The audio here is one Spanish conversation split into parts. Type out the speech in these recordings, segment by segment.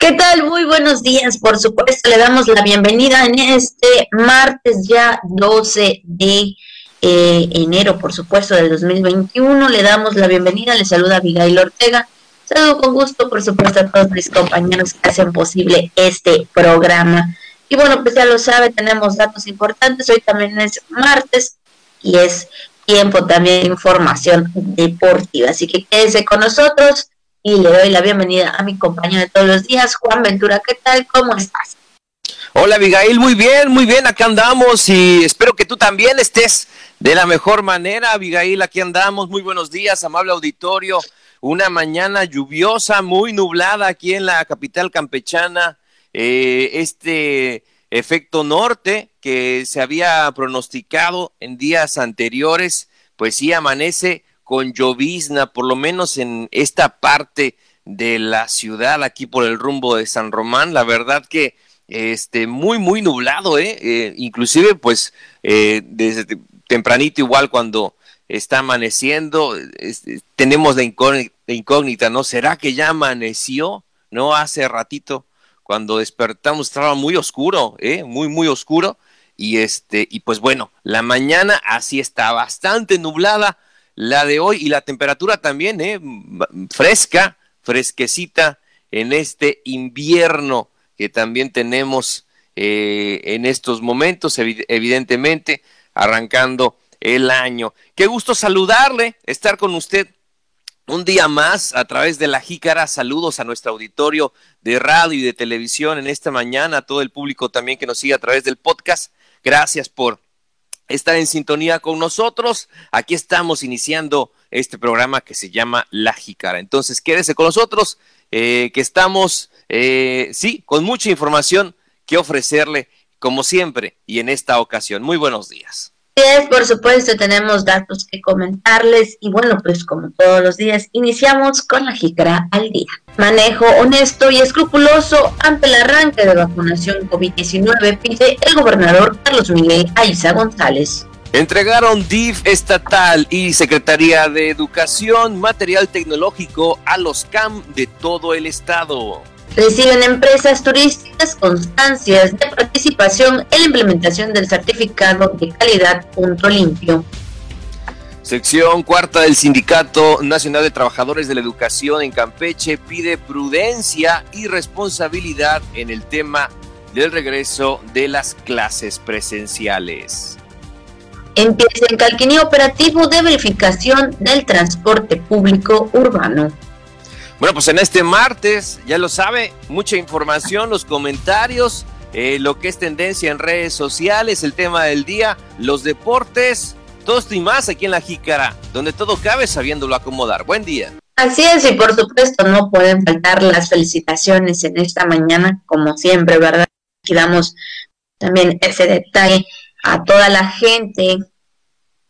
¿Qué tal? Muy buenos días. Por supuesto, le damos la bienvenida en este martes ya 12 de eh, enero, por supuesto, del 2021. Le damos la bienvenida. Le saluda Abigail Ortega. Saludo con gusto, por supuesto, a todos mis compañeros que hacen posible este programa. Y bueno, pues ya lo sabe, tenemos datos importantes. Hoy también es martes y es tiempo también de información deportiva. Así que quédese con nosotros y le doy la bienvenida a mi compañero de todos los días, Juan Ventura. ¿Qué tal? ¿Cómo estás? Hola Abigail, muy bien, muy bien, acá andamos y espero que tú también estés de la mejor manera. Abigail, aquí andamos, muy buenos días, amable auditorio. Una mañana lluviosa, muy nublada aquí en la capital campechana. Eh, este efecto norte que se había pronosticado en días anteriores, pues sí amanece con llovizna, por lo menos en esta parte de la ciudad, aquí por el rumbo de San Román. La verdad que este muy muy nublado, ¿eh? eh inclusive pues eh, desde tempranito igual cuando está amaneciendo, tenemos la incógnita, la incógnita, ¿no? ¿Será que ya amaneció? ¿No? Hace ratito cuando despertamos estaba muy oscuro, ¿eh? Muy muy oscuro y este y pues bueno, la mañana así está bastante nublada la de hoy y la temperatura también, ¿eh? fresca, fresquecita en este invierno que también tenemos eh, en estos momentos, evidentemente, arrancando el año. Qué gusto saludarle, estar con usted un día más a través de la jícara. Saludos a nuestro auditorio de radio y de televisión en esta mañana, a todo el público también que nos sigue a través del podcast. Gracias por estar en sintonía con nosotros. Aquí estamos iniciando este programa que se llama La Jícara. Entonces, quédese con nosotros, eh, que estamos, eh, sí, con mucha información que ofrecerle, como siempre, y en esta ocasión. Muy buenos días por supuesto, tenemos datos que comentarles y bueno, pues como todos los días, iniciamos con la jícara al día. Manejo honesto y escrupuloso ante el arranque de vacunación COVID-19 pide el gobernador Carlos Miguel Aiza González. Entregaron DIF estatal y Secretaría de Educación material tecnológico a los CAM de todo el estado. Reciben empresas turísticas constancias de participación en la implementación del certificado de calidad punto limpio. Sección cuarta del Sindicato Nacional de Trabajadores de la Educación en Campeche pide prudencia y responsabilidad en el tema del regreso de las clases presenciales. Empieza en Calquiní operativo de verificación del transporte público urbano. Bueno, pues en este martes, ya lo sabe, mucha información, los comentarios, eh, lo que es tendencia en redes sociales, el tema del día, los deportes, todo y más aquí en La Jícara, donde todo cabe sabiéndolo acomodar. Buen día. Así es, y por supuesto no pueden faltar las felicitaciones en esta mañana, como siempre, ¿verdad? Aquí damos también ese detalle a toda la gente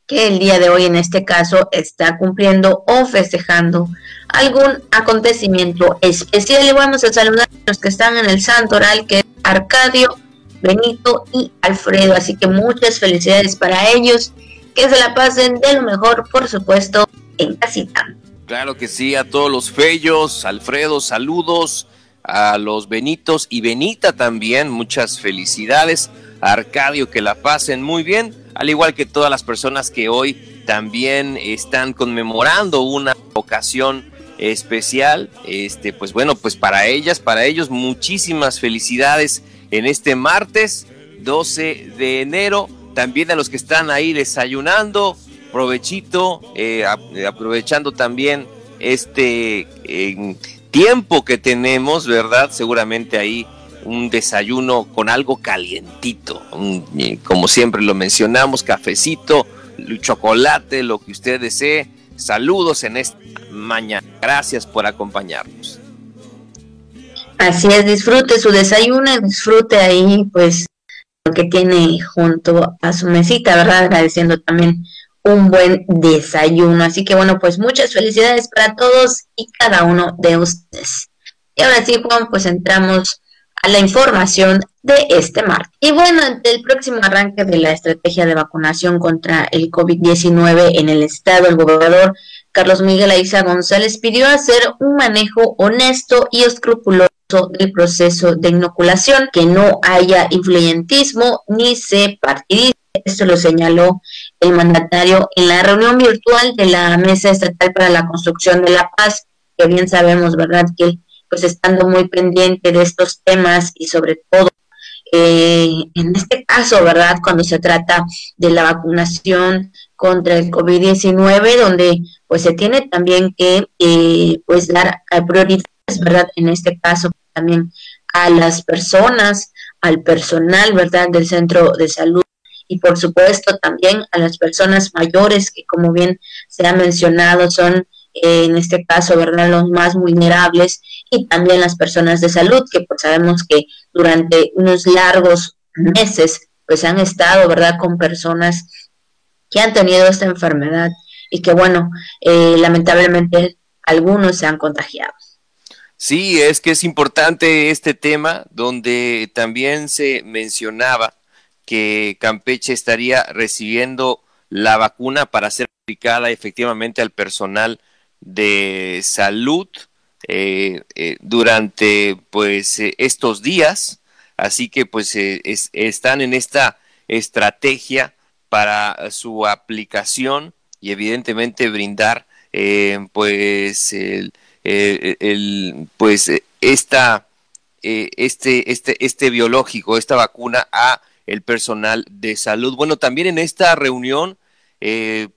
que el día de hoy en este caso está cumpliendo o festejando algún acontecimiento especial. Y vamos a saludar a los que están en el santo oral, que es Arcadio, Benito y Alfredo. Así que muchas felicidades para ellos. Que se la pasen de lo mejor, por supuesto, en casita. Claro que sí, a todos los fellos, Alfredo, saludos, a los Benitos y Benita también, muchas felicidades. Arcadio, que la pasen muy bien al igual que todas las personas que hoy también están conmemorando una ocasión especial. Este, pues bueno, pues para ellas, para ellos, muchísimas felicidades en este martes 12 de enero. También a los que están ahí desayunando, provechito, eh, aprovechando también este tiempo que tenemos, ¿verdad? Seguramente ahí un desayuno con algo calientito, como siempre lo mencionamos, cafecito, chocolate, lo que usted desee. Saludos en esta mañana. Gracias por acompañarnos. Así es, disfrute su desayuno, disfrute ahí pues que tiene junto a su mesita, ¿verdad? Agradeciendo también un buen desayuno. Así que bueno, pues muchas felicidades para todos y cada uno de ustedes. Y ahora sí, Juan, pues entramos a la información de este martes. Y bueno, ante el próximo arranque de la estrategia de vacunación contra el COVID-19 en el estado, el gobernador Carlos Miguel Aiza González pidió hacer un manejo honesto y escrupuloso del proceso de inoculación, que no haya influyentismo ni se partidice. Esto lo señaló el mandatario en la reunión virtual de la Mesa Estatal para la Construcción de la Paz, que bien sabemos, ¿verdad?, que pues estando muy pendiente de estos temas y sobre todo eh, en este caso, ¿verdad? Cuando se trata de la vacunación contra el COVID-19, donde pues se tiene también que eh, pues dar prioridades, ¿verdad? En este caso también a las personas, al personal, ¿verdad? Del centro de salud y por supuesto también a las personas mayores que como bien se ha mencionado son eh, en este caso, ¿verdad? Los más vulnerables y también las personas de salud, que pues sabemos que durante unos largos meses pues han estado, ¿verdad? Con personas que han tenido esta enfermedad y que bueno, eh, lamentablemente algunos se han contagiado. Sí, es que es importante este tema donde también se mencionaba que Campeche estaría recibiendo la vacuna para ser aplicada efectivamente al personal de salud eh, eh, durante pues eh, estos días así que pues están en esta estrategia para su aplicación y evidentemente brindar pues el, pues esta este este este biológico esta vacuna a el personal de salud. Bueno también en esta reunión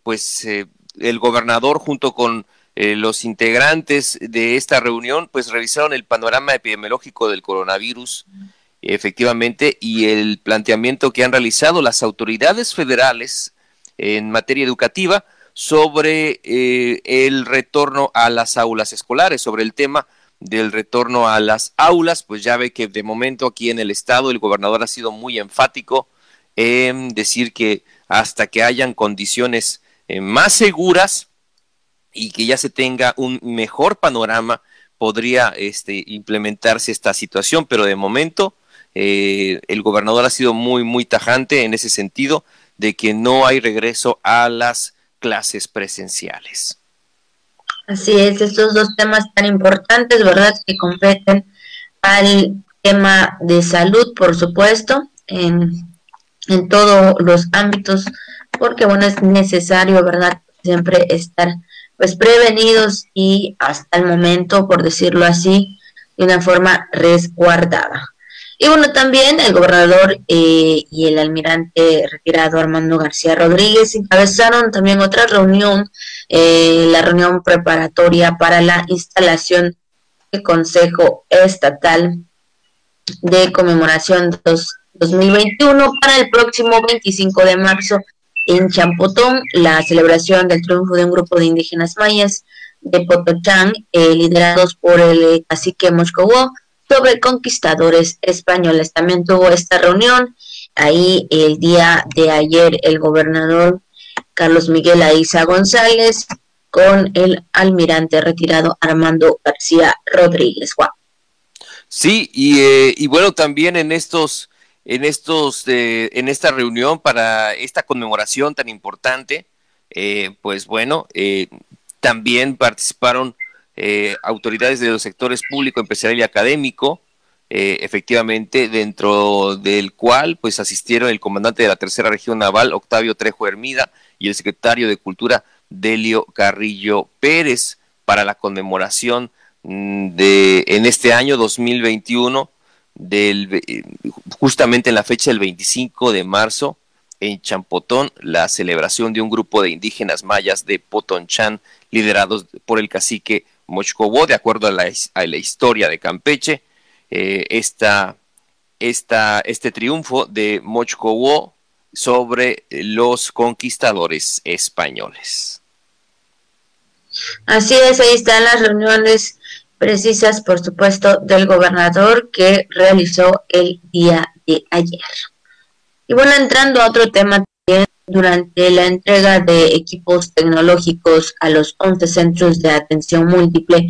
pues el gobernador junto con eh, los integrantes de esta reunión pues revisaron el panorama epidemiológico del coronavirus efectivamente y el planteamiento que han realizado las autoridades federales en materia educativa sobre eh, el retorno a las aulas escolares, sobre el tema del retorno a las aulas, pues ya ve que de momento aquí en el estado el gobernador ha sido muy enfático en decir que hasta que hayan condiciones eh, más seguras, y que ya se tenga un mejor panorama, podría este, implementarse esta situación, pero de momento eh, el gobernador ha sido muy, muy tajante en ese sentido de que no hay regreso a las clases presenciales. Así es, estos dos temas tan importantes, ¿verdad? Que competen al tema de salud, por supuesto, en, en todos los ámbitos, porque bueno, es necesario, ¿verdad? Siempre estar pues prevenidos y hasta el momento, por decirlo así, de una forma resguardada. Y bueno, también el gobernador eh, y el almirante retirado Armando García Rodríguez encabezaron también otra reunión, eh, la reunión preparatoria para la instalación del Consejo Estatal de Conmemoración 2021 para el próximo 25 de marzo en Champotón la celebración del triunfo de un grupo de indígenas mayas de Potochán, eh, liderados por el eh, cacique Moscowó, sobre conquistadores españoles. También tuvo esta reunión ahí el día de ayer el gobernador Carlos Miguel Aiza González con el almirante retirado Armando García Rodríguez. Sí, y, eh, y bueno, también en estos en estos eh, en esta reunión para esta conmemoración tan importante eh, pues bueno eh, también participaron autoridades de los sectores público empresarial y académico efectivamente dentro del cual pues asistieron el comandante de la tercera región naval Octavio Trejo Hermida y el secretario de cultura Delio Carrillo Pérez para la conmemoración mm, de en este año 2021 del, eh, justamente en la fecha del 25 de marzo, en Champotón, la celebración de un grupo de indígenas mayas de Potonchan, liderados por el cacique Mochcobó, de acuerdo a la, historia de Campeche. Eh, este triunfo de Mochcobó sobre los conquistadores españoles. Así es, ahí están las reuniones precisas, por supuesto, del gobernador que realizó el día de ayer. Y bueno, entrando a otro tema durante la entrega de equipos tecnológicos a los 11 centros de atención múltiple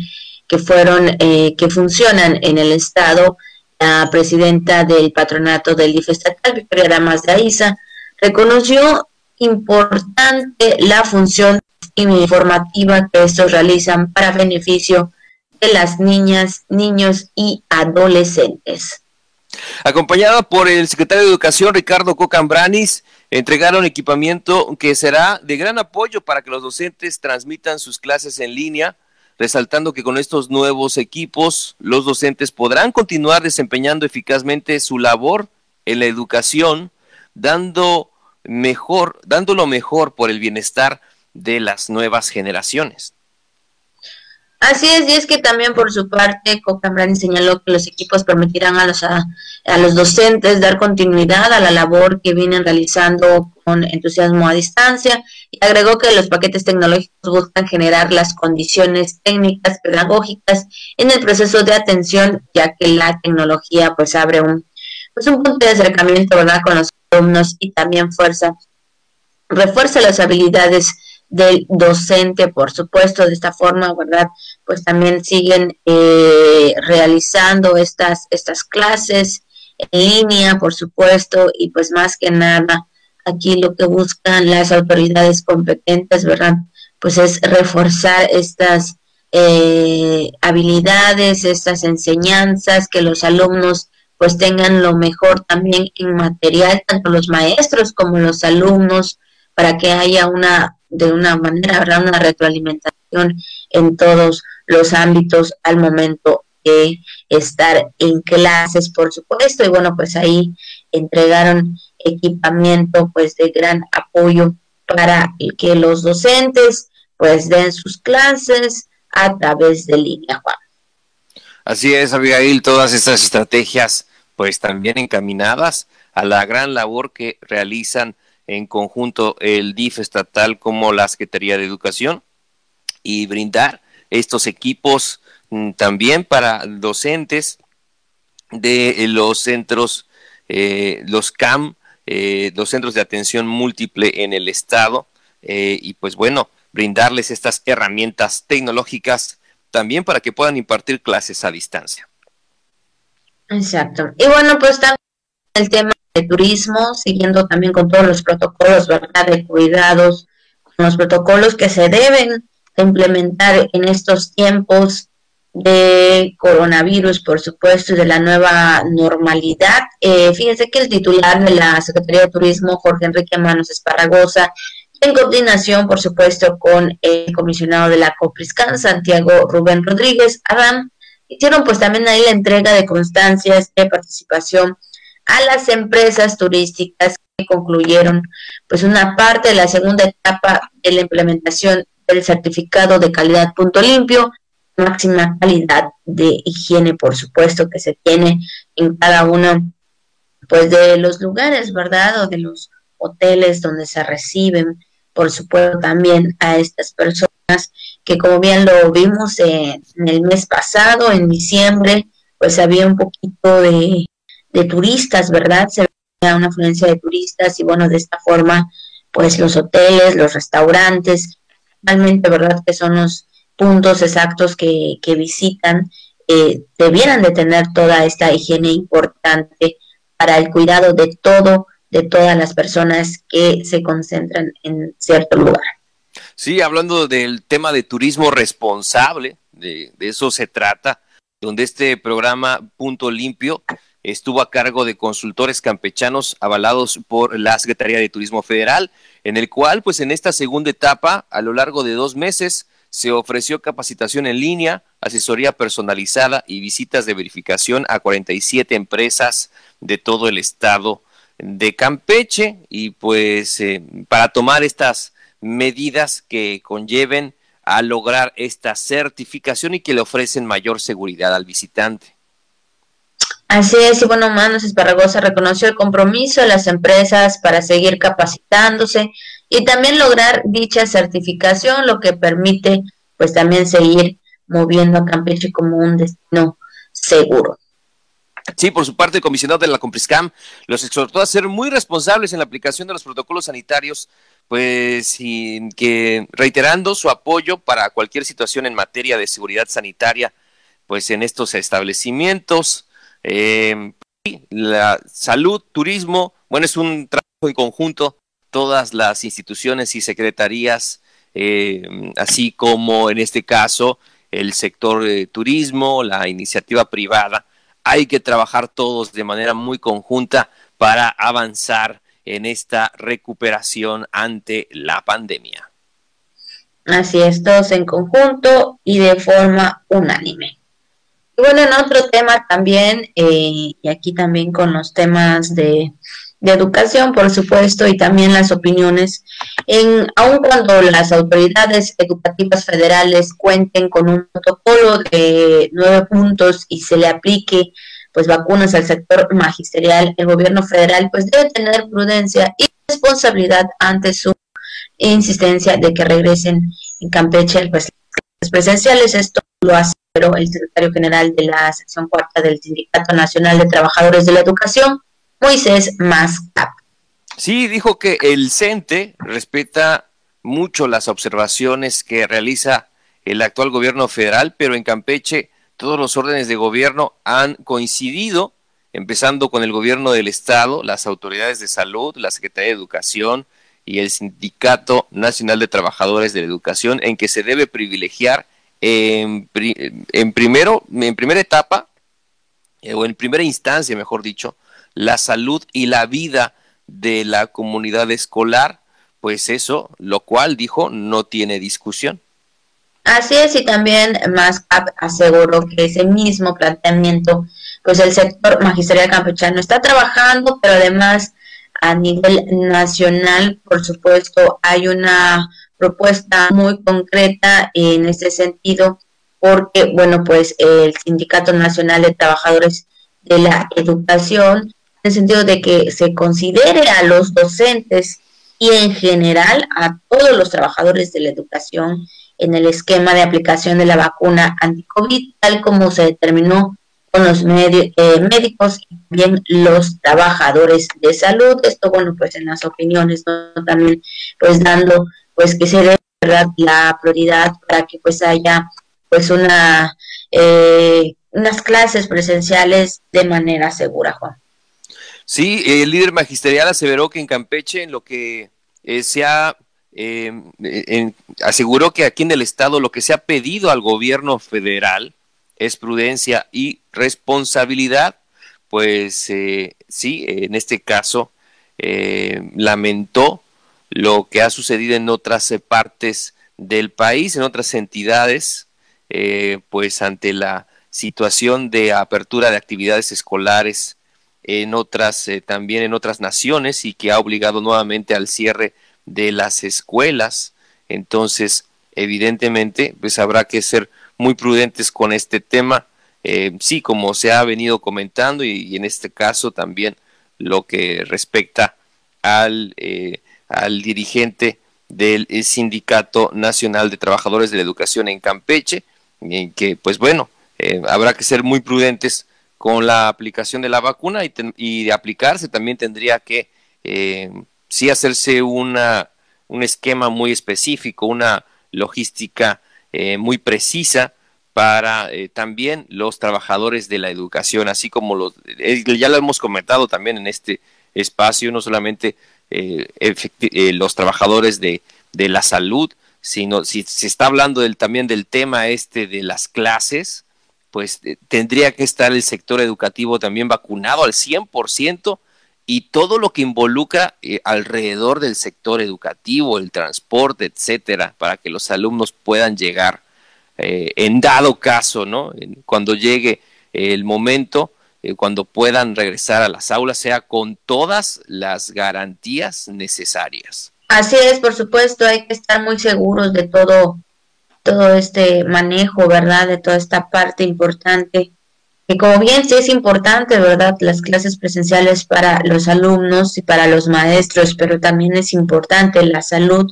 que fueron, eh, que funcionan en el estado, la presidenta del patronato del IFE estatal, Victoria Damas de Aiza, reconoció importante la función informativa que estos realizan para beneficio de las niñas, niños y adolescentes. Acompañada por el secretario de Educación, Ricardo Cocambranis, entregaron equipamiento que será de gran apoyo para que los docentes transmitan sus clases en línea, resaltando que con estos nuevos equipos los docentes podrán continuar desempeñando eficazmente su labor en la educación, dando mejor, dando lo mejor por el bienestar de las nuevas generaciones. Así es, y es que también por su parte Cocambrani señaló que los equipos permitirán a los, a, los docentes dar continuidad a la labor que vienen realizando con entusiasmo a distancia y agregó que los paquetes tecnológicos buscan generar las condiciones técnicas pedagógicas en el proceso de atención, ya que la tecnología pues abre un, pues un punto de acercamiento ¿verdad? con los alumnos y también fuerza, refuerza las habilidades del docente, por supuesto, de esta forma, ¿verdad? Pues también siguen eh, realizando estas, estas clases en línea, por supuesto, y pues más que nada, aquí lo que buscan las autoridades competentes, ¿verdad? Pues es reforzar estas eh, habilidades, estas enseñanzas, que los alumnos pues tengan lo mejor también en material, tanto los maestros como los alumnos, para que haya una de una manera, habrá una retroalimentación en todos los ámbitos al momento de estar en clases, por supuesto, y bueno, pues ahí entregaron equipamiento pues de gran apoyo para que los docentes pues den sus clases a través de línea, Juan. Así es, Abigail, todas estas estrategias pues también encaminadas a la gran labor que realizan en conjunto el DIF estatal como la Secretaría de Educación y brindar estos equipos mm, también para docentes de los centros, eh, los CAM, eh, los centros de atención múltiple en el estado eh, y pues bueno, brindarles estas herramientas tecnológicas también para que puedan impartir clases a distancia. Exacto. Y bueno, pues también el tema de turismo, siguiendo también con todos los protocolos, ¿verdad?, de cuidados, los protocolos que se deben implementar en estos tiempos de coronavirus, por supuesto, y de la nueva normalidad. Eh, fíjense que el titular de la Secretaría de Turismo, Jorge Enrique Manos Esparragosa, en coordinación, por supuesto, con el comisionado de la COPRISCAN, Santiago Rubén Rodríguez Adam, hicieron pues también ahí la entrega de constancias de participación a las empresas turísticas que concluyeron pues una parte de la segunda etapa de la implementación del certificado de calidad punto limpio, máxima calidad de higiene, por supuesto, que se tiene en cada uno pues de los lugares, ¿verdad? O de los hoteles donde se reciben, por supuesto, también a estas personas que como bien lo vimos en el mes pasado, en diciembre, pues había un poquito de de turistas, ¿verdad? Se veía una afluencia de turistas y bueno, de esta forma, pues los hoteles, los restaurantes, realmente, ¿verdad? Que son los puntos exactos que, que visitan, eh, debieran de tener toda esta higiene importante para el cuidado de todo, de todas las personas que se concentran en cierto lugar. Sí, hablando del tema de turismo responsable, de, de eso se trata, donde este programa Punto Limpio estuvo a cargo de consultores campechanos avalados por la Secretaría de Turismo Federal, en el cual, pues en esta segunda etapa, a lo largo de dos meses, se ofreció capacitación en línea, asesoría personalizada y visitas de verificación a 47 empresas de todo el estado de Campeche y pues eh, para tomar estas medidas que conlleven a lograr esta certificación y que le ofrecen mayor seguridad al visitante. Así es, y bueno, Manos Esparragosa reconoció el compromiso de las empresas para seguir capacitándose y también lograr dicha certificación, lo que permite pues también seguir moviendo a Campeche como un destino seguro. Sí, por su parte, el comisionado de la Compriscam los exhortó a ser muy responsables en la aplicación de los protocolos sanitarios, pues y que reiterando su apoyo para cualquier situación en materia de seguridad sanitaria, pues en estos establecimientos. Eh, la salud, turismo, bueno, es un trabajo en conjunto, todas las instituciones y secretarías, eh, así como en este caso el sector de turismo, la iniciativa privada. Hay que trabajar todos de manera muy conjunta para avanzar en esta recuperación ante la pandemia. Así es, todos en conjunto y de forma unánime. Y bueno, en otro tema también, eh, y aquí también con los temas de, educación, por supuesto, y también las opiniones, en, aun cuando las autoridades educativas federales cuenten con un protocolo de nueve puntos y se le aplique pues vacunas al sector magisterial, el gobierno federal pues debe tener prudencia y responsabilidad ante su insistencia de que regresen en Campeche pues, presenciales. Esto lo hace el secretario general de la sección cuarta del Sindicato Nacional de Trabajadores de la Educación, Moisés Mascap. Sí, dijo que el CENTE respeta mucho las observaciones que realiza el actual gobierno federal, pero en Campeche todos los órdenes de gobierno han coincidido, empezando con el gobierno del Estado, las autoridades de salud, la Secretaría de Educación y el Sindicato Nacional de Trabajadores de la Educación, en que se debe privilegiar en, primero, en primera etapa, eh, o en primera instancia, mejor dicho, la salud y la vida de la comunidad escolar, pues eso, lo cual dijo, no tiene discusión. Así es, y también MASCAP aseguró que ese mismo planteamiento, pues el sector magisterial campechano está trabajando, pero además a nivel nacional, por supuesto, hay una propuesta muy concreta en ese sentido, porque, bueno, pues el Sindicato Nacional de Trabajadores de la Educación, en el sentido de que se considere a los docentes y en general a todos los trabajadores de la educación en el esquema de aplicación de la vacuna anti-COVID, tal como se determinó con los eh, médicos y también los trabajadores de salud. Esto, bueno, pues en las opiniones, también pues dando pues que se dé la prioridad para que pues haya pues una eh, unas clases presenciales de manera segura, Juan. Sí, el líder magisterial aseveró que en Campeche, en lo que eh, se ha eh, aseguró que aquí en el Estado lo que se ha pedido al gobierno federal es prudencia y responsabilidad, pues eh, sí, en este caso eh, lamentó lo que ha sucedido en otras partes del país, en otras entidades, pues ante la situación de apertura de actividades escolares en otras, también en otras naciones y que ha obligado nuevamente al cierre de las escuelas. Entonces, evidentemente, pues habrá que ser muy prudentes con este tema. Eh, sí, como se ha venido comentando y, en este caso también lo que respecta al, eh, al dirigente del eh, Sindicato Nacional de Trabajadores de la Educación en Campeche, en que pues bueno, habrá que ser muy prudentes con la aplicación de la vacuna y, de aplicarse. También tendría que sí hacerse una, un esquema muy específico, una logística eh, muy precisa para eh, también los trabajadores de la educación, así como los, eh, ya lo hemos comentado también en este espacio, no solamente los trabajadores de, de, la salud, sino si se está hablando del, también del tema este de las clases, pues tendría que estar el sector educativo también vacunado al 100% y todo lo que involucra eh, alrededor del sector educativo, el transporte, etcétera, para que los alumnos puedan llegar eh, en dado caso, ¿no? cuando llegue el momento, eh, cuando puedan regresar a las aulas, sea con todas las garantías necesarias. Así es, por supuesto, hay que estar muy seguros de todo, todo este manejo, ¿verdad? De toda esta parte importante que como bien sí es importante, ¿verdad? Las clases presenciales para los alumnos y para los maestros, pero también es importante la salud,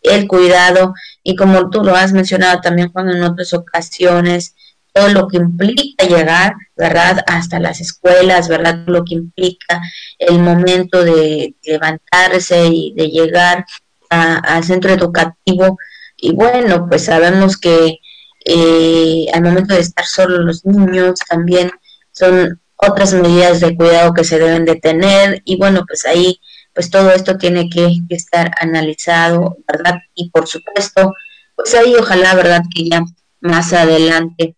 el cuidado y como tú lo has mencionado también, Juan, en otras ocasiones, todo lo que implica llegar, ¿verdad? Hasta las escuelas, ¿verdad? Lo que implica el momento de levantarse y de llegar al centro educativo. Y bueno, pues sabemos que eh, al momento de estar solos los niños también son otras medidas de cuidado que se deben de tener y bueno pues ahí pues todo esto tiene que, estar analizado verdad y por supuesto pues ahí ojalá verdad que ya más adelante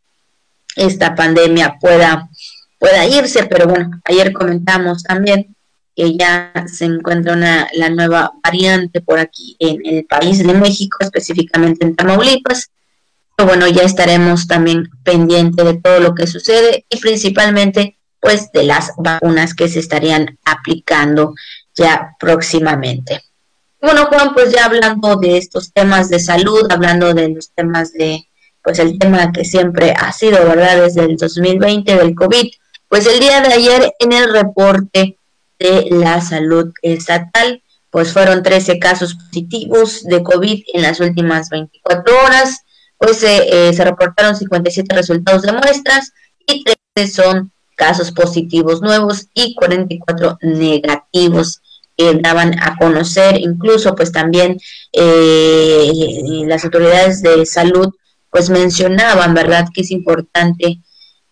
esta pandemia pueda, pueda irse, pero bueno, ayer comentamos también que ya se encuentra una, la nueva variante por aquí en el país de México, específicamente en Tamaulipas. Pero bueno, ya estaremos también pendientes de todo lo que sucede y principalmente pues de las vacunas que se estarían aplicando ya próximamente. Bueno, Juan, pues ya hablando de estos temas de salud, hablando de los temas de, pues el tema que siempre ha sido, ¿verdad? Desde el 2020 del COVID, pues el día de ayer en el reporte de la salud estatal, pues fueron 13 casos positivos de COVID en las últimas 24 horas, pues eh, se reportaron 57 resultados de muestras y 13 son casos positivos nuevos y 44 negativos que daban a conocer, incluso pues también eh, las autoridades de salud pues mencionaban, ¿verdad? Que es importante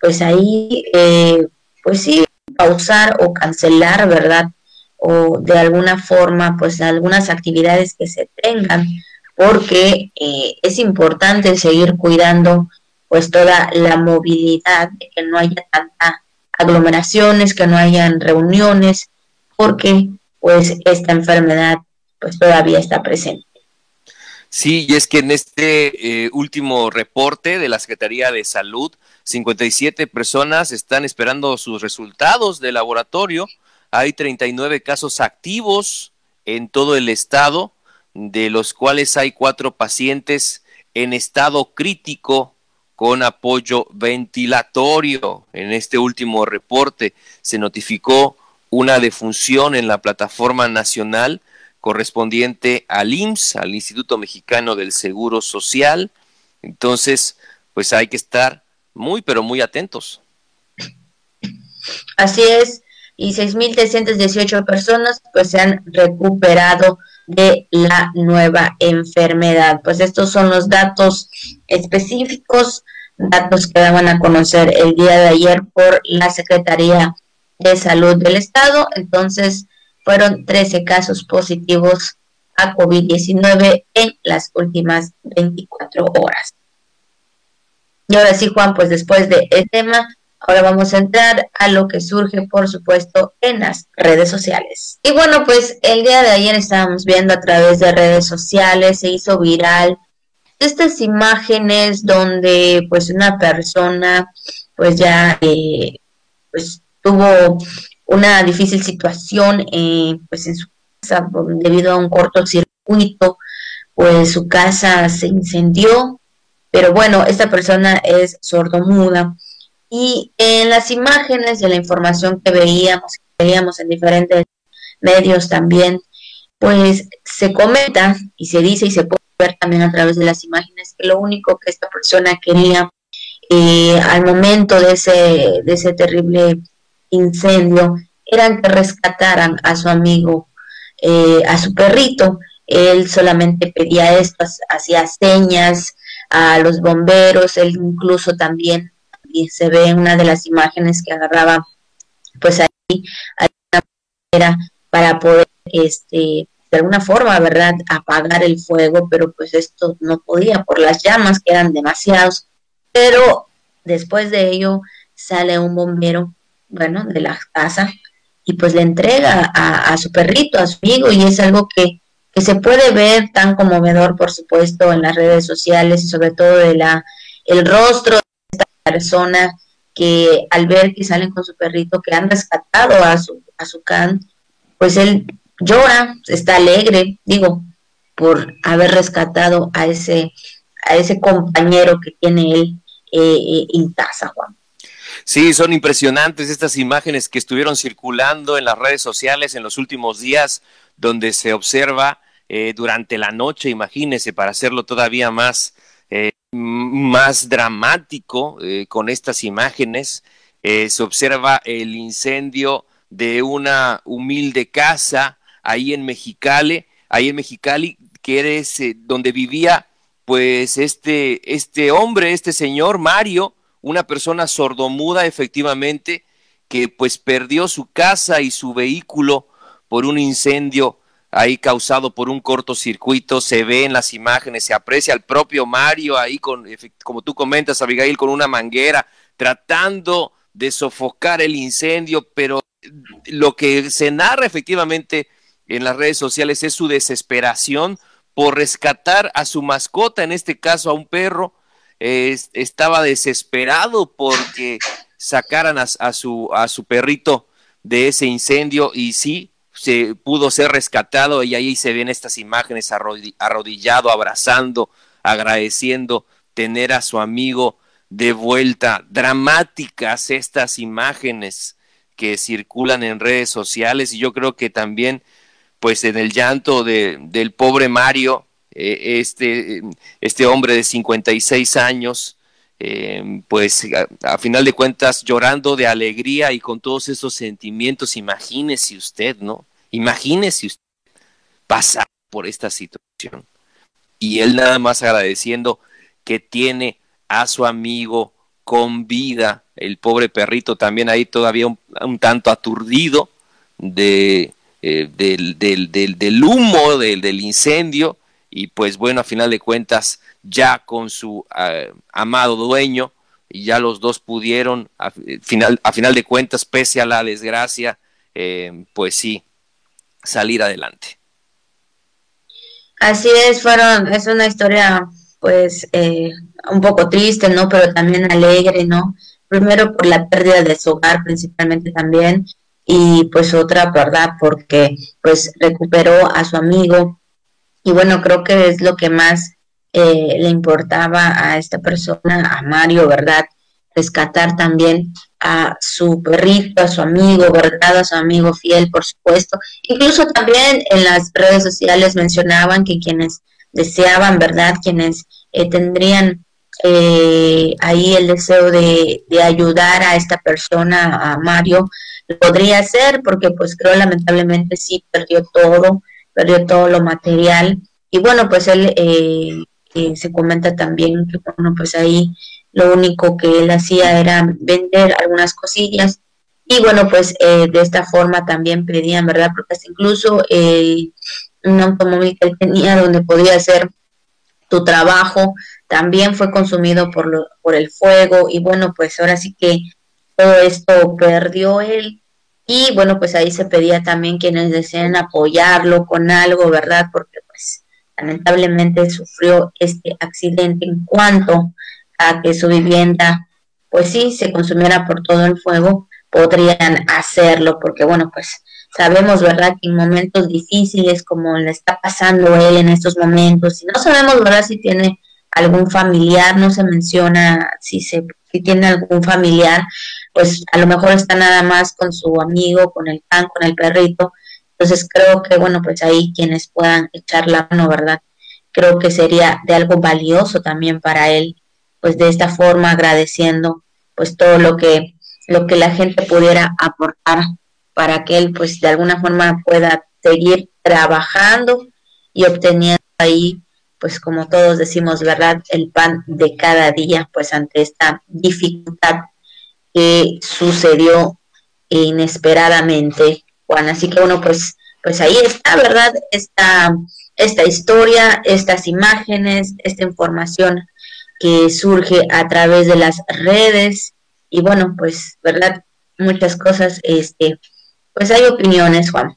pues ahí eh, pues sí pausar o cancelar, ¿verdad? O de alguna forma, pues algunas actividades que se tengan, porque eh, es importante seguir cuidando pues toda la movilidad, que no haya tanta aglomeraciones, que no hayan reuniones, porque pues esta enfermedad pues todavía está presente. Sí, y es que en este eh, último reporte de la Secretaría de Salud, 57 personas están esperando sus resultados de laboratorio. Hay 39 casos activos en todo el estado, de los cuales hay cuatro pacientes en estado crítico con apoyo ventilatorio. En este último reporte se notificó una defunción en la plataforma nacional correspondiente al IMSS, al Instituto Mexicano del Seguro Social. Entonces, pues hay que estar muy, pero muy atentos. Así es, y 6.318 personas pues se han recuperado de la nueva enfermedad. Pues estos son los datos específicos, datos que daban a conocer el día de ayer por la Secretaría de Salud del Estado. Entonces, fueron 13 casos positivos a COVID-19 en las últimas 24 horas. Y ahora sí, Juan, pues después de este tema, ahora vamos a entrar a lo que surge, por supuesto, en las redes sociales. Y bueno, pues el día de ayer estábamos viendo a través de redes sociales, se hizo viral estas imágenes donde pues una persona pues ya eh, pues tuvo una difícil situación eh, pues en su casa debido a un cortocircuito, pues su casa se incendió, pero bueno, esta persona es sordomuda. Y en las imágenes de la información que veíamos, que veíamos en diferentes medios también, pues se comenta y se dice y se puede ver también a través de las imágenes que lo único que esta persona quería eh, al momento de ese, de ese terrible incendio eran que rescataran a su amigo, eh, a su perrito. Él solamente pedía esto, hacía señas a los bomberos, él incluso también, y se ve en una de las imágenes que agarraba, pues ahí una manera para poder, este, de alguna forma, ¿verdad?, apagar el fuego, pero pues esto no podía por las llamas, que eran demasiados. Pero después de ello sale un bombero bueno, de la casa y pues le entrega a, su perrito, a su amigo y es algo que, que, se puede ver tan conmovedor, por supuesto, en las redes sociales y sobre todo de la el rostro de esta persona que al ver que salen con su perrito, que han rescatado a su, a su can, pues él llora, está alegre, digo, por haber rescatado a ese, a ese compañero que tiene él eh, eh en casa, Juan. Sí, son impresionantes estas imágenes que estuvieron circulando en las redes sociales en los últimos días, donde se observa eh, durante la noche, imagínese, para hacerlo todavía más, eh, más dramático eh, con estas imágenes, se observa el incendio de una humilde casa ahí en Mexicali, ahí en Mexicali, que es donde vivía pues este, este hombre, este señor Mario, una persona sordomuda efectivamente que pues perdió su casa y su vehículo por un incendio ahí causado por un cortocircuito, se ve en las imágenes, se aprecia al propio Mario ahí con, como tú comentas, Abigail, con una manguera, tratando de sofocar el incendio, pero lo que se narra efectivamente en las redes sociales es su desesperación por rescatar a su mascota, en este caso a un perro, estaba desesperado porque sacaran a, su, a su perrito de ese incendio y sí, se pudo ser rescatado y ahí se ven estas imágenes arrodillado, abrazando, agradeciendo tener a su amigo de vuelta. Dramáticas estas imágenes que circulan en redes sociales y yo creo que también pues en el llanto de, del pobre Mario, eh, este, este hombre de 56 años, eh, pues a, final de cuentas llorando de alegría y con todos esos sentimientos, imagínese usted, ¿no? Imagínese usted pasar por esta situación y él nada más agradeciendo que tiene a su amigo con vida, el pobre perrito también ahí todavía un, tanto aturdido de, eh, del, del, del, humo del incendio y pues bueno, a final de cuentas, ya con su eh, amado dueño, y ya los dos pudieron, a final, a final de cuentas, pese a la desgracia, eh, pues sí, salir adelante. Así es, fueron, es una historia pues eh, un poco triste, ¿no? Pero también alegre, ¿no? Primero por la pérdida de su hogar principalmente también y pues otra, ¿verdad? Porque pues recuperó a su amigo y bueno, creo que es lo que más eh, le importaba a esta persona, a Mario, ¿verdad? Rescatar también a su perrito, a su amigo, ¿verdad? A su amigo fiel, por supuesto. Incluso también en las redes sociales mencionaban que quienes deseaban, ¿verdad? Quienes eh, tendrían eh, ahí el deseo de, de, ayudar a esta persona, a Mario, podría hacer porque pues creo lamentablemente sí perdió todo, perdió todo lo material. Y bueno, pues él eh, se comenta también que, bueno, pues ahí lo único que él hacía era vender algunas cosillas. Y bueno, pues eh, de esta forma también pedían, ¿verdad? Porque hasta incluso eh, un automóvil que él tenía donde podía hacer tu trabajo también fue consumido por, lo, por el fuego. Y bueno, pues ahora sí que todo esto perdió él y bueno, pues ahí se pedía también quienes desean apoyarlo con algo, ¿verdad? Porque pues lamentablemente sufrió este accidente en cuanto a que su vivienda, pues sí, se consumiera por todo el fuego, podrían hacerlo, porque bueno, pues sabemos, ¿verdad?, que en momentos difíciles como le está pasando él en estos momentos, y no sabemos, ¿verdad?, si tiene algún familiar, no se menciona si, se, si tiene algún familiar, pues a lo mejor está nada más con su amigo, con el pan, con el perrito. Entonces creo que, bueno, pues ahí quienes puedan echar la mano, ¿verdad? Creo que sería de algo valioso también para él, pues de esta forma agradeciendo pues todo lo que lo que la gente pudiera aportar para que él pues de alguna forma pueda seguir trabajando y obteniendo ahí pues como todos decimos, ¿verdad? El pan de cada día, pues ante esta dificultad que sucedió inesperadamente, Juan. Así que bueno, pues, pues ahí está, ¿verdad? Esta, esta historia, estas imágenes, esta información que surge a través de las redes y bueno, pues, ¿verdad? Muchas cosas, este, pues hay opiniones, Juan.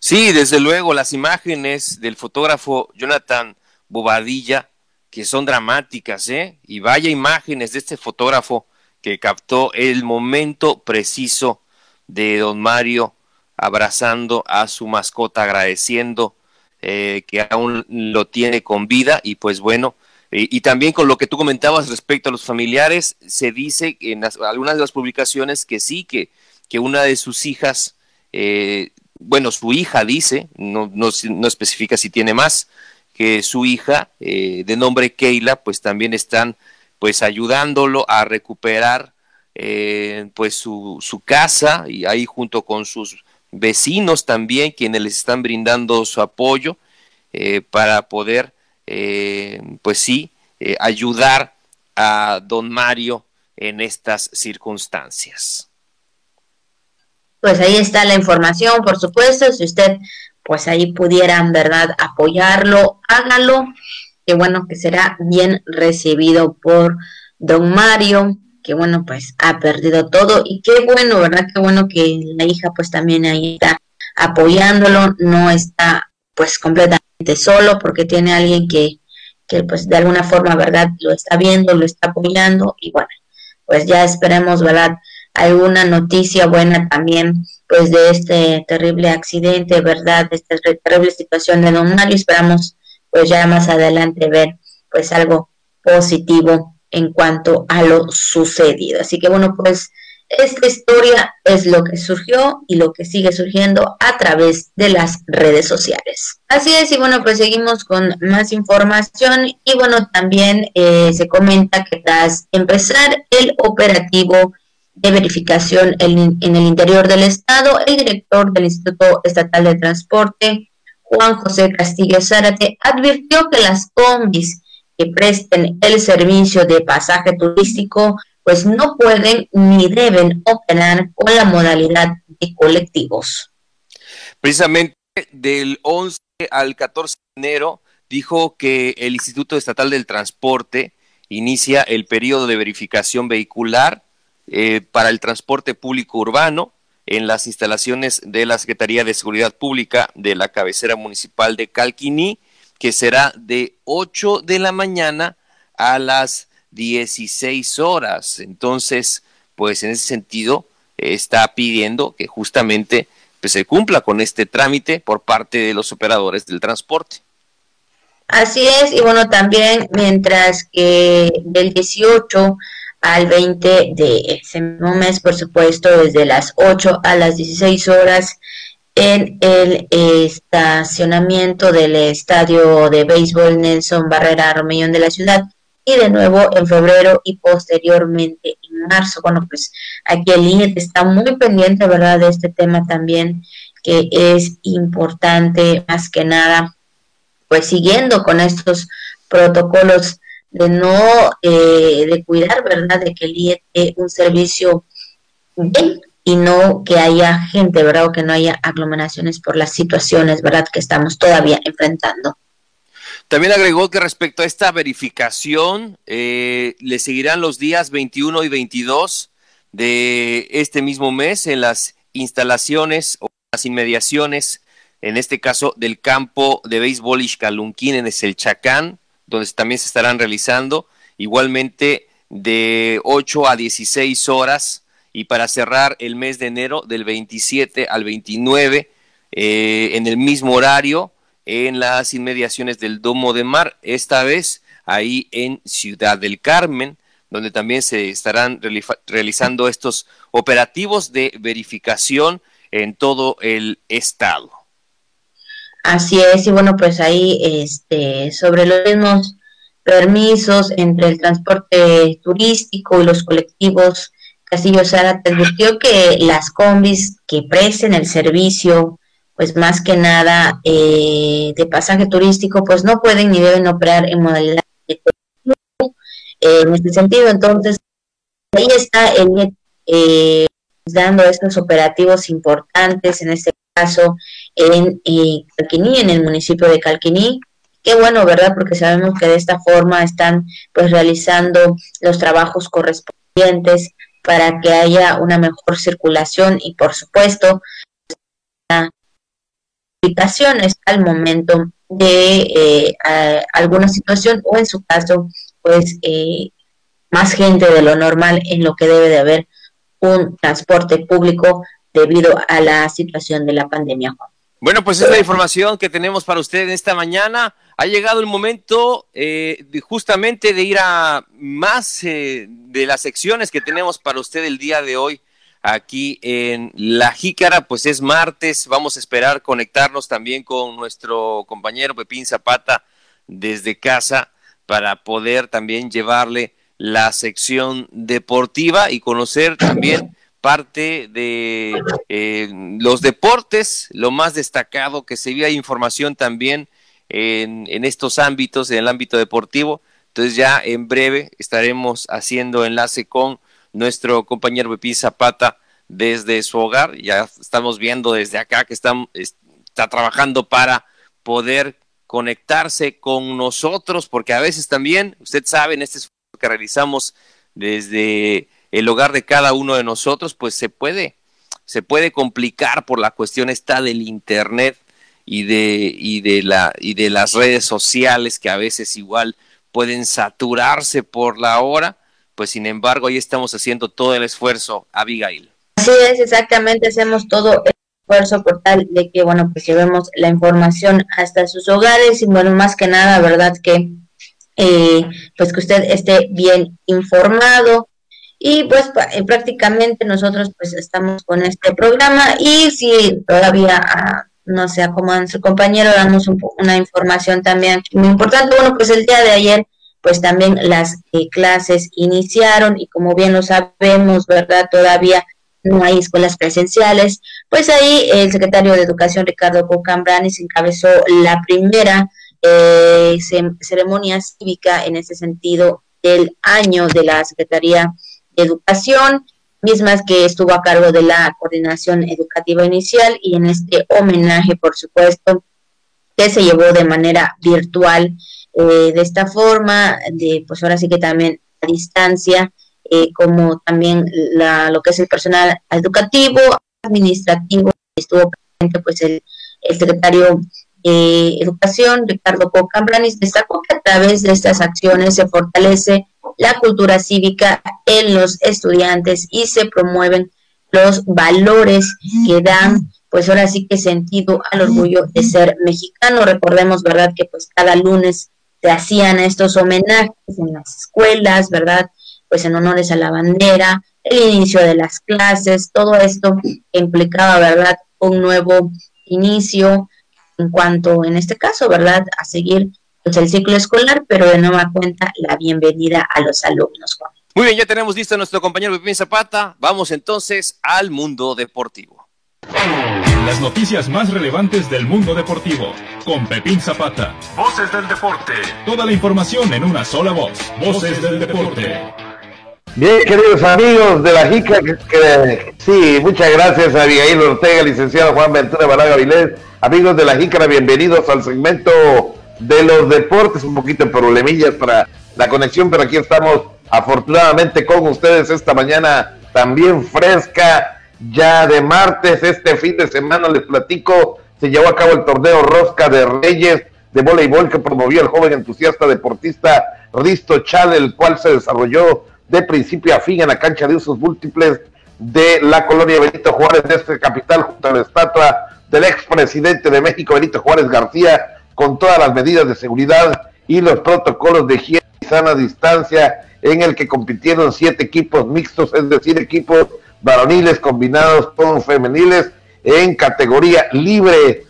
Sí, desde luego, las imágenes del fotógrafo Jonathan Bobadilla, que son dramáticas, ¿eh? Y vaya imágenes de este fotógrafo que captó el momento preciso de don Mario abrazando a su mascota, agradeciendo eh, que aún lo tiene con vida. Y pues bueno, y, también con lo que tú comentabas respecto a los familiares, se dice en algunas de las publicaciones que sí, que, que una de sus hijas, eh, bueno, su hija dice, no, no, no, especifica si tiene más, que su hija eh, de nombre Keila, pues también están pues ayudándolo a recuperar eh, pues su, su, casa y ahí junto con sus vecinos también quienes les están brindando su apoyo eh, para poder eh, pues sí ayudar a don Mario en estas circunstancias. Pues ahí está la información, por supuesto, si usted pues ahí pudieran, ¿verdad?, apoyarlo, hágalo, que bueno, que será bien recibido por don Mario, que bueno, pues ha perdido todo y qué bueno, ¿verdad? Qué bueno que la hija pues también ahí está apoyándolo, no está pues completamente solo porque tiene alguien que, que pues de alguna forma, ¿verdad? Lo está viendo, lo está apoyando y bueno, pues ya esperemos, ¿verdad? Alguna noticia buena también pues de este terrible accidente, ¿verdad? De esta terrible situación de Don Mario. Esperamos pues ya más adelante ver pues algo positivo en cuanto a lo sucedido. Así que bueno, pues esta historia es lo que surgió y lo que sigue surgiendo a través de las redes sociales. Así es, y bueno, pues seguimos con más información y bueno, también eh, se comenta que tras empezar el operativo de verificación en, en el interior del Estado, el director del Instituto Estatal de Transporte, Juan José Castillo Zárate, advirtió que las combis que presten el servicio de pasaje turístico pues no pueden ni deben operar con la modalidad de colectivos. Precisamente del 11 al 14 de enero dijo que el Instituto Estatal del Transporte inicia el periodo de verificación vehicular eh, para el transporte público urbano en las instalaciones de la Secretaría de Seguridad Pública de la cabecera municipal de Calquiní, que será de 8 de la mañana a las 16 horas. Entonces, pues en ese sentido, está pidiendo que justamente pues, se cumpla con este trámite por parte de los operadores del transporte. Así es, y bueno, también mientras que del 18 al 20 de ese mismo mes, por supuesto, desde las 8 a las 16 horas en el estacionamiento del estadio de béisbol Nelson Barrera Romellón de la ciudad y de nuevo en febrero y posteriormente en marzo. Bueno, pues aquí el INET está muy pendiente, ¿verdad?, de este tema también, que es importante más que nada, pues siguiendo con estos protocolos de no, eh, de cuidar, ¿verdad?, de que el dé un servicio y no que haya gente, ¿verdad?, o que no haya aglomeraciones por las situaciones, ¿verdad?, que estamos todavía enfrentando. También agregó que respecto a esta verificación, eh, le seguirán los días 21 y 22 de este mismo mes en las instalaciones o las inmediaciones, en este caso del campo de béisbol Ixcalunquín en el Chacán, donde también se estarán realizando, igualmente de 8 a 16 horas y para cerrar el mes de enero del 27 al 29 eh, en el mismo horario en las inmediaciones del Domo de Mar, esta vez ahí en Ciudad del Carmen, donde también se estarán realizando estos operativos de verificación en todo el estado. Así es, y bueno, pues ahí este, sobre los mismos permisos entre el transporte turístico y los colectivos, Castillo Sara te advirtió que las combis que presten el servicio pues más que nada eh, de pasaje turístico, pues no pueden ni deben operar en modalidad de eh, en este sentido. Entonces, ahí está el eh, dando estos operativos importantes, en este caso en eh, Calquiní, en el municipio de Calquiní. Qué bueno, ¿verdad? Porque sabemos que de esta forma están pues realizando los trabajos correspondientes para que haya una mejor circulación y por supuesto al momento de eh, alguna situación o en su caso, pues eh, más gente de lo normal en lo que debe de haber un transporte público debido a la situación de la pandemia. Bueno, pues es la información que tenemos para usted esta mañana. Ha llegado el momento eh, de justamente de ir a más de las secciones que tenemos para usted el día de hoy aquí en La Jícara, pues es martes, vamos a esperar conectarnos también con nuestro compañero Pepín Zapata desde casa para poder también llevarle la sección deportiva y conocer también parte de eh, los deportes, lo más destacado que se vea información también en, estos ámbitos, en el ámbito deportivo. Entonces ya en breve estaremos haciendo enlace con nuestro compañero Pepín Zapata desde su hogar. Ya estamos viendo desde acá que está trabajando para poder conectarse con nosotros, porque a veces también, usted sabe, en este esfuerzo que realizamos desde el hogar de cada uno de nosotros, pues se puede, se puede complicar por la cuestión esta del internet y de, y de la, y de las redes sociales que a veces igual pueden saturarse por la hora, pues sin embargo ahí estamos haciendo todo el esfuerzo, Abigail. Así es, exactamente, hacemos todo el esfuerzo por tal de que, bueno, pues llevemos la información hasta sus hogares y, bueno, más que nada, ¿verdad? Que, eh, pues que usted esté bien informado. Y pues eh, prácticamente nosotros pues estamos con este programa y si todavía ah, no sé, a nuestro compañero damos una información también muy importante. Bueno, pues el día de ayer pues también las eh, clases iniciaron y como bien lo sabemos, ¿verdad? Todavía no hay escuelas presenciales, pues ahí el secretario de Educación Ricardo Cocambranes encabezó la primera eh, ceremonia cívica en ese sentido del año de la Secretaría de Educación, mismas que estuvo a cargo de la coordinación educativa inicial y en este homenaje, por supuesto, que se llevó de manera virtual eh, de esta forma, de pues ahora sí que también a distancia, eh, como también la, lo que es el personal educativo, administrativo, estuvo presente pues el, secretario de Educación, Ricardo Cocambranis, destacó que a través de estas acciones se fortalece la cultura cívica en los estudiantes y se promueven los valores que dan pues ahora sí que sentido al orgullo de ser mexicano. Recordemos, ¿verdad? Que pues cada lunes se hacían estos homenajes en las escuelas, ¿verdad? Pues en honores a la bandera, el inicio de las clases, todo esto implicaba, ¿verdad? Un nuevo inicio en cuanto, en este caso, ¿verdad? A seguir pues, el ciclo escolar, pero de nueva cuenta la bienvenida a los alumnos, Muy bien, ya tenemos listo a nuestro compañero Pepín Zapata. Vamos entonces al mundo deportivo. Las noticias más relevantes del mundo deportivo con Pepín Zapata. Voces del deporte. Toda la información en una sola voz. Voces del deporte. Bien, queridos amigos de la JICA, que, sí, muchas gracias a Abigail Ortega, licenciado Juan Ventura Balaga Vilés. Amigos de la JICA, bienvenidos al segmento de los deportes, un poquito de problemillas para la conexión, pero aquí estamos afortunadamente con ustedes esta mañana también fresca ya de martes, este fin de semana les platico, se llevó a cabo el torneo Rosca de Reyes de voleibol que promovió el joven entusiasta deportista Risto Chal, el cual se desarrolló de principio a fin en la cancha de usos múltiples de la colonia Benito Juárez de este capital, junto a la estatua del expresidente de México, Benito Juárez García, con todas las medidas de seguridad y los protocolos de higiene y sana distancia, en el que compitieron siete equipos mixtos, es decir, equipos varoniles combinados con femeniles en categoría libre.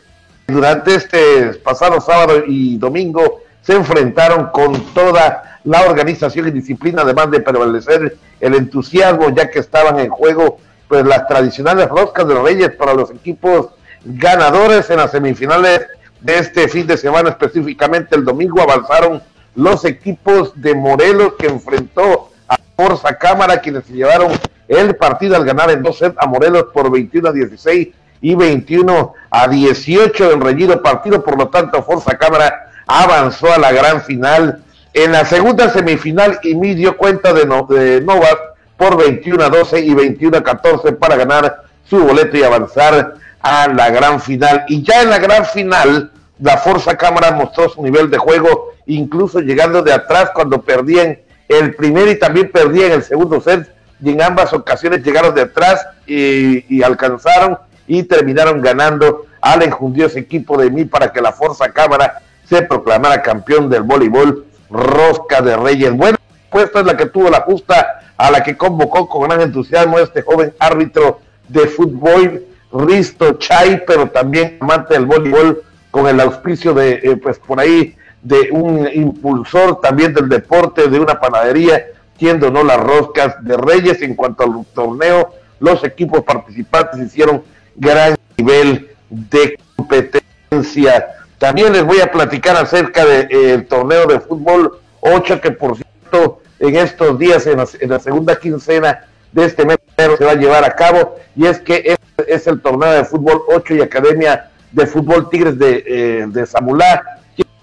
Durante este pasado sábado y domingo se enfrentaron con toda la organización y disciplina, además de prevalecer el entusiasmo, ya que estaban en juego pues las tradicionales roscas de los Reyes para los equipos ganadores en las semifinales de este fin de semana, específicamente el domingo avanzaron los equipos de Morelos que enfrentó a Forza Cámara, quienes llevaron el partido al ganar en dos sets a Morelos por 21 a 16 y 21 a 18 en reñido partido, por lo tanto Forza Cámara avanzó a la gran final. En la segunda semifinal y me dio cuenta de, de Novas por 21 a 12 y 21 a 14 para ganar su boleto y avanzar a la gran final. Y ya en la gran final, la Forza Cámara mostró su nivel de juego, incluso llegando de atrás cuando perdían el primer y también perdían el segundo set y en ambas ocasiones llegaron de atrás y, alcanzaron y terminaron ganando al enjundioso equipo de mí para que la Fuerza Cámara se proclamara campeón del voleibol Rosca de Reyes. Bueno, puesta es la que tuvo la justa a la que convocó con gran entusiasmo este joven árbitro de fútbol, Risto Chay, pero también amante del voleibol con el auspicio de, eh, pues por ahí, de un impulsor también del deporte, de una panadería no las roscas de Reyes. En cuanto al torneo, los equipos participantes hicieron gran nivel de competencia. También les voy a platicar acerca del eh, torneo de fútbol 8, que por cierto, en estos días, en la, segunda quincena de este mes, se va a llevar a cabo. Y es que es, es el torneo de fútbol 8 y Academia de Fútbol Tigres de, eh, de Zamulá,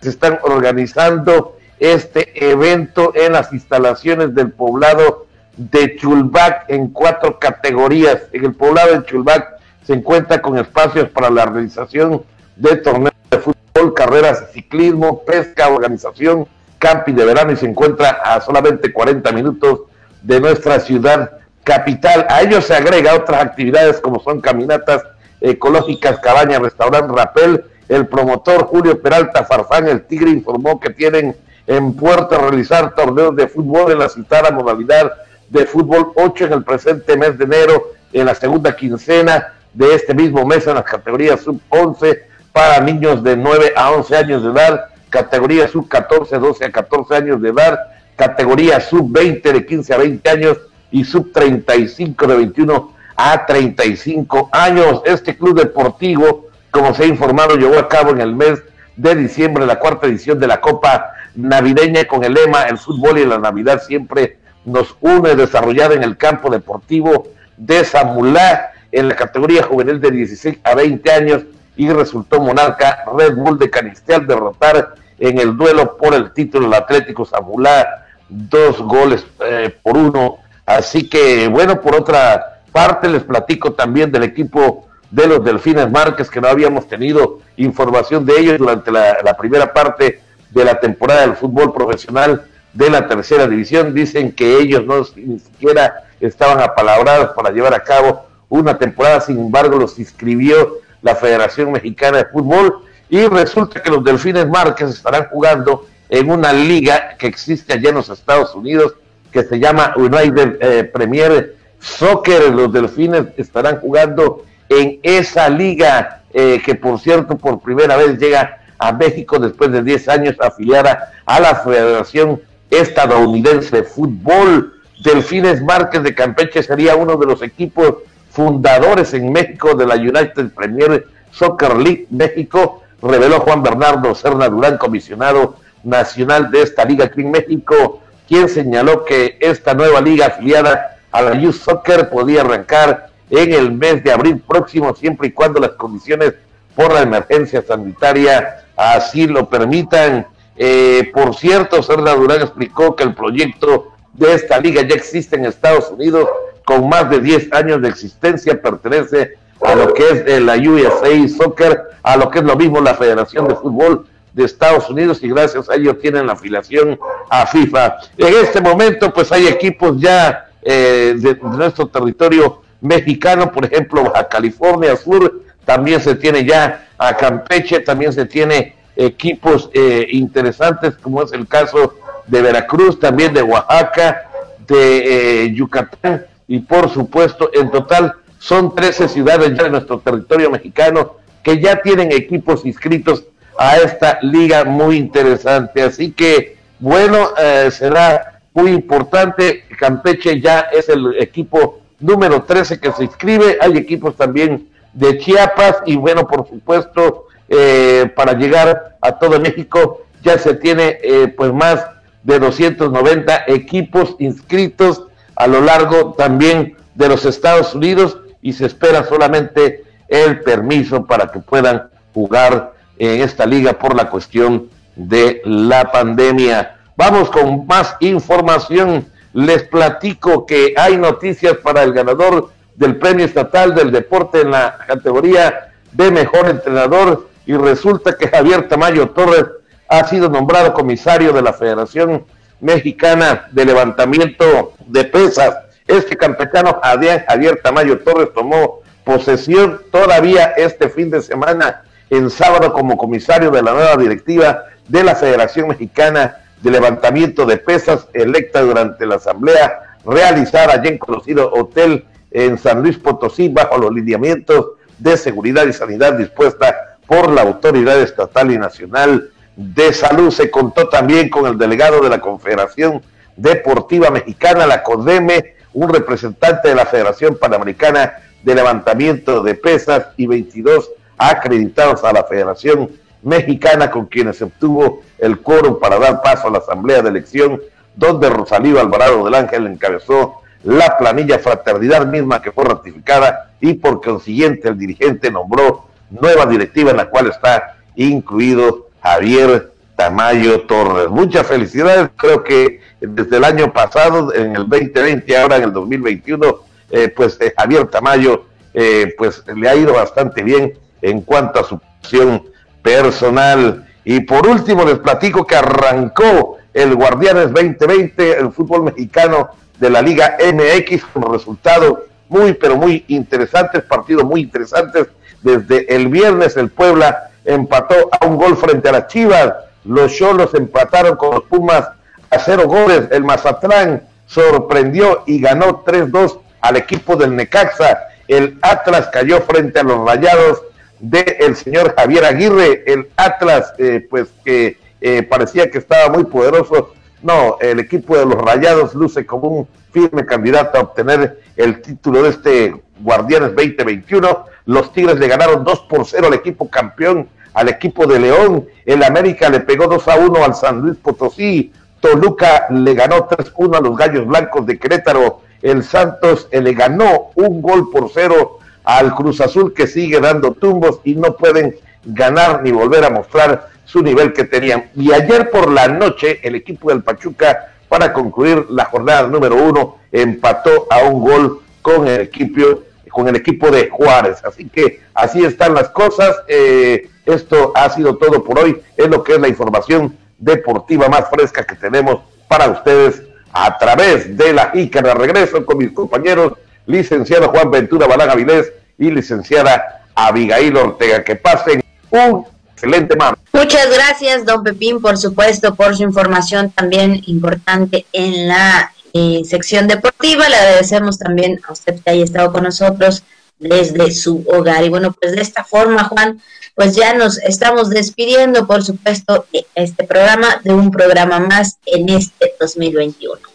se están organizando este evento en las instalaciones del poblado de Chulbac en cuatro categorías. En el poblado de Chulbac se encuentra con espacios para la realización de torneos de fútbol, carreras de ciclismo, pesca, organización, camping de verano y se encuentra a solamente 40 minutos de nuestra ciudad capital. A ello se agrega otras actividades como son caminatas ecológicas, cabañas, restaurante, rapel. El promotor Julio Peralta Farfán, el Tigre, informó que tienen en puerto realizar torneos de fútbol en la citada modalidad de fútbol 8 en el presente mes de enero, en la segunda quincena de este mismo mes en las categorías sub 11 para niños de 9 a 11 años de edad, categoría sub 14, 12 a 14 años de edad, categoría sub 20 de 15 a 20 años y sub 35 de 21 a 35 años. Este club deportivo, como se ha informado, llevó a cabo en el mes de diciembre la cuarta edición de la Copa Navideña con el lema El fútbol y la Navidad siempre nos une, desarrollada en el campo deportivo de Zamulá en la categoría juvenil de 16 a 20 años y resultó monarca Red Bull de Canistial derrotar en el duelo por el título del Atlético Zamulá dos goles eh, por uno. Así que bueno, por otra parte les platico también del equipo de los Delfines Márquez que no habíamos tenido información de ellos durante la, primera parte de la temporada del fútbol profesional de la tercera división. Dicen que ellos no ni siquiera estaban apalabrados para llevar a cabo una temporada, sin embargo los inscribió la Federación Mexicana de Fútbol y resulta que los Delfines Márquez estarán jugando en una liga que existe allá en los Estados Unidos que se llama United eh, Premier Soccer. Los Delfines estarán jugando en esa liga eh, que por cierto por primera vez llega a México después de 10 años afiliada a la Federación estadounidense de fútbol. Delfines Márquez de Campeche sería uno de los equipos fundadores en México de la United Premier Soccer League México, reveló Juan Bernardo Serna Durán, comisionado nacional de esta liga aquí en México, quien señaló que esta nueva liga afiliada a la Youth Soccer podía arrancar en el mes de abril próximo, siempre y cuando las condiciones por la emergencia sanitaria así lo permitan. Eh, por cierto, Serna Durán explicó que el proyecto de esta liga ya existe en Estados Unidos con más de 10 años de existencia, pertenece a lo que es la USA Soccer, a lo que es lo mismo la Federación de Fútbol de Estados Unidos y gracias a ello tienen la afiliación a FIFA. En este momento pues hay equipos ya eh, de, nuestro territorio mexicano, por ejemplo a California Sur, también se tiene ya a Campeche, también se tiene equipos eh, interesantes, como es el caso de Veracruz, también de Oaxaca, de eh, Yucatán, y por supuesto, en total son 13 ciudades ya de nuestro territorio mexicano que ya tienen equipos inscritos a esta liga muy interesante. Así que, bueno, eh, será muy importante. Campeche ya es el equipo número 13 que se inscribe. Hay equipos también de Chiapas y, bueno, por supuesto, eh, para llegar a todo México. Ya se tiene eh, pues más de 290 equipos inscritos a lo largo también de los Estados Unidos y se espera solamente el permiso para que puedan jugar en esta liga por la cuestión de la pandemia. Vamos con más información. Les platico que hay noticias para el ganador del Premio Estatal del Deporte en la categoría de Mejor Entrenador y resulta que Javier Tamayo Torres ha sido nombrado comisario de la Federación Mexicana de Levantamiento de Pesas. Este campechano Javier Tamayo Torres tomó posesión todavía este fin de semana, en sábado, como comisario de la nueva directiva de la Federación Mexicana de Levantamiento de Pesas, electa durante la asamblea realizada allí en conocido hotel en San Luis Potosí, bajo los lineamientos de seguridad y sanidad dispuesta por la Autoridad Estatal y Nacional de Salud. Se contó también con el delegado de la Confederación Deportiva Mexicana, la CODEME, un representante de la Federación Panamericana de Levantamiento de Pesas y 22 acreditados a la Federación Mexicana con quienes obtuvo el quórum para dar paso a la Asamblea de Elección, donde Rosalío Alvarado del Ángel encabezó la planilla fraternidad misma que fue ratificada y por consiguiente el dirigente nombró nueva directiva en la cual está incluido Javier Tamayo Torres. Muchas felicidades, creo que desde el año pasado, en el 2020, ahora en el 2021, eh, pues eh, Javier Tamayo eh, pues le ha ido bastante bien en cuanto a su posición personal. Y por último les platico que arrancó el Guardianes 2020, el fútbol mexicano de la Liga MX, como resultado muy, pero muy interesantes, partidos muy interesantes. Desde el viernes el Puebla empató a un gol frente a las Chivas, los Cholos empataron con los Pumas a cero goles, el Mazatlán sorprendió y ganó 3-2 al equipo del Necaxa, el Atlas cayó frente a los Rayados del señor Javier Aguirre, el Atlas eh, pues que eh, parecía que estaba muy poderoso, no, el equipo de los Rayados luce como un firme candidato a obtener el título de este Guardianes 2021. Los Tigres le ganaron 2 por 0 al equipo campeón, al equipo de León. El América le pegó 2 a 1 al San Luis Potosí. Toluca le ganó 3-1 a los Gallos Blancos de Querétaro. El Santos eh, le ganó un gol por cero al Cruz Azul que sigue dando tumbos y no pueden ganar ni volver a mostrar su nivel que tenían. Y ayer por la noche el equipo del Pachuca para concluir la jornada número uno, empató a un gol con el equipo, con el equipo de Juárez. Así que así están las cosas. Eh, esto ha sido todo por hoy. Es lo que es la información deportiva más fresca que tenemos para ustedes a través de la ICANA. Regreso con mis compañeros, licenciado Juan Ventura Balaga Vilés y licenciada Abigail Ortega. Que pasen un Excelente, Mar. Muchas gracias, don Pepín, por supuesto, por su información también importante en la eh, sección deportiva. Le agradecemos también a usted que haya estado con nosotros desde su hogar. Y bueno, pues de esta forma, Juan, pues ya nos estamos despidiendo, por supuesto, de este programa, de un programa más en este 2021.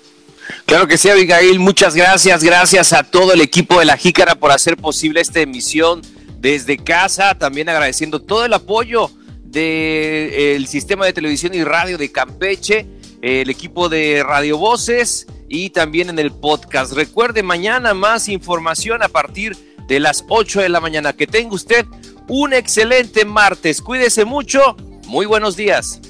Claro que sí, Abigail, muchas gracias, gracias a todo el equipo de la Jícara por hacer posible esta emisión desde casa, también agradeciendo todo el apoyo del sistema de televisión y radio de Campeche, el equipo de Radio Voces y también en el podcast. Recuerde, mañana más información a partir de las 8 de la mañana. Que tenga usted un excelente martes. Cuídese mucho. Muy buenos días.